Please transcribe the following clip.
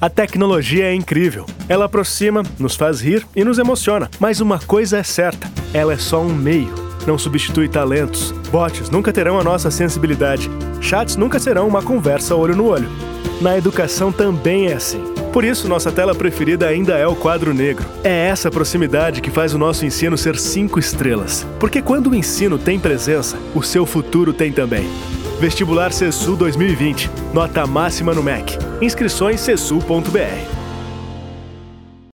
A tecnologia é incrível. Ela aproxima, nos faz rir e nos emociona. Mas uma coisa é certa: ela é só um meio. Não substitui talentos. Bots nunca terão a nossa sensibilidade. Chats nunca serão uma conversa olho no olho. Na educação também é assim. Por isso, nossa tela preferida ainda é o quadro negro. É essa proximidade que faz o nosso ensino ser cinco estrelas. Porque quando o ensino tem presença, o seu futuro tem também. Vestibular CESU 2020. Nota máxima no MEC. Inscrições cesul.br.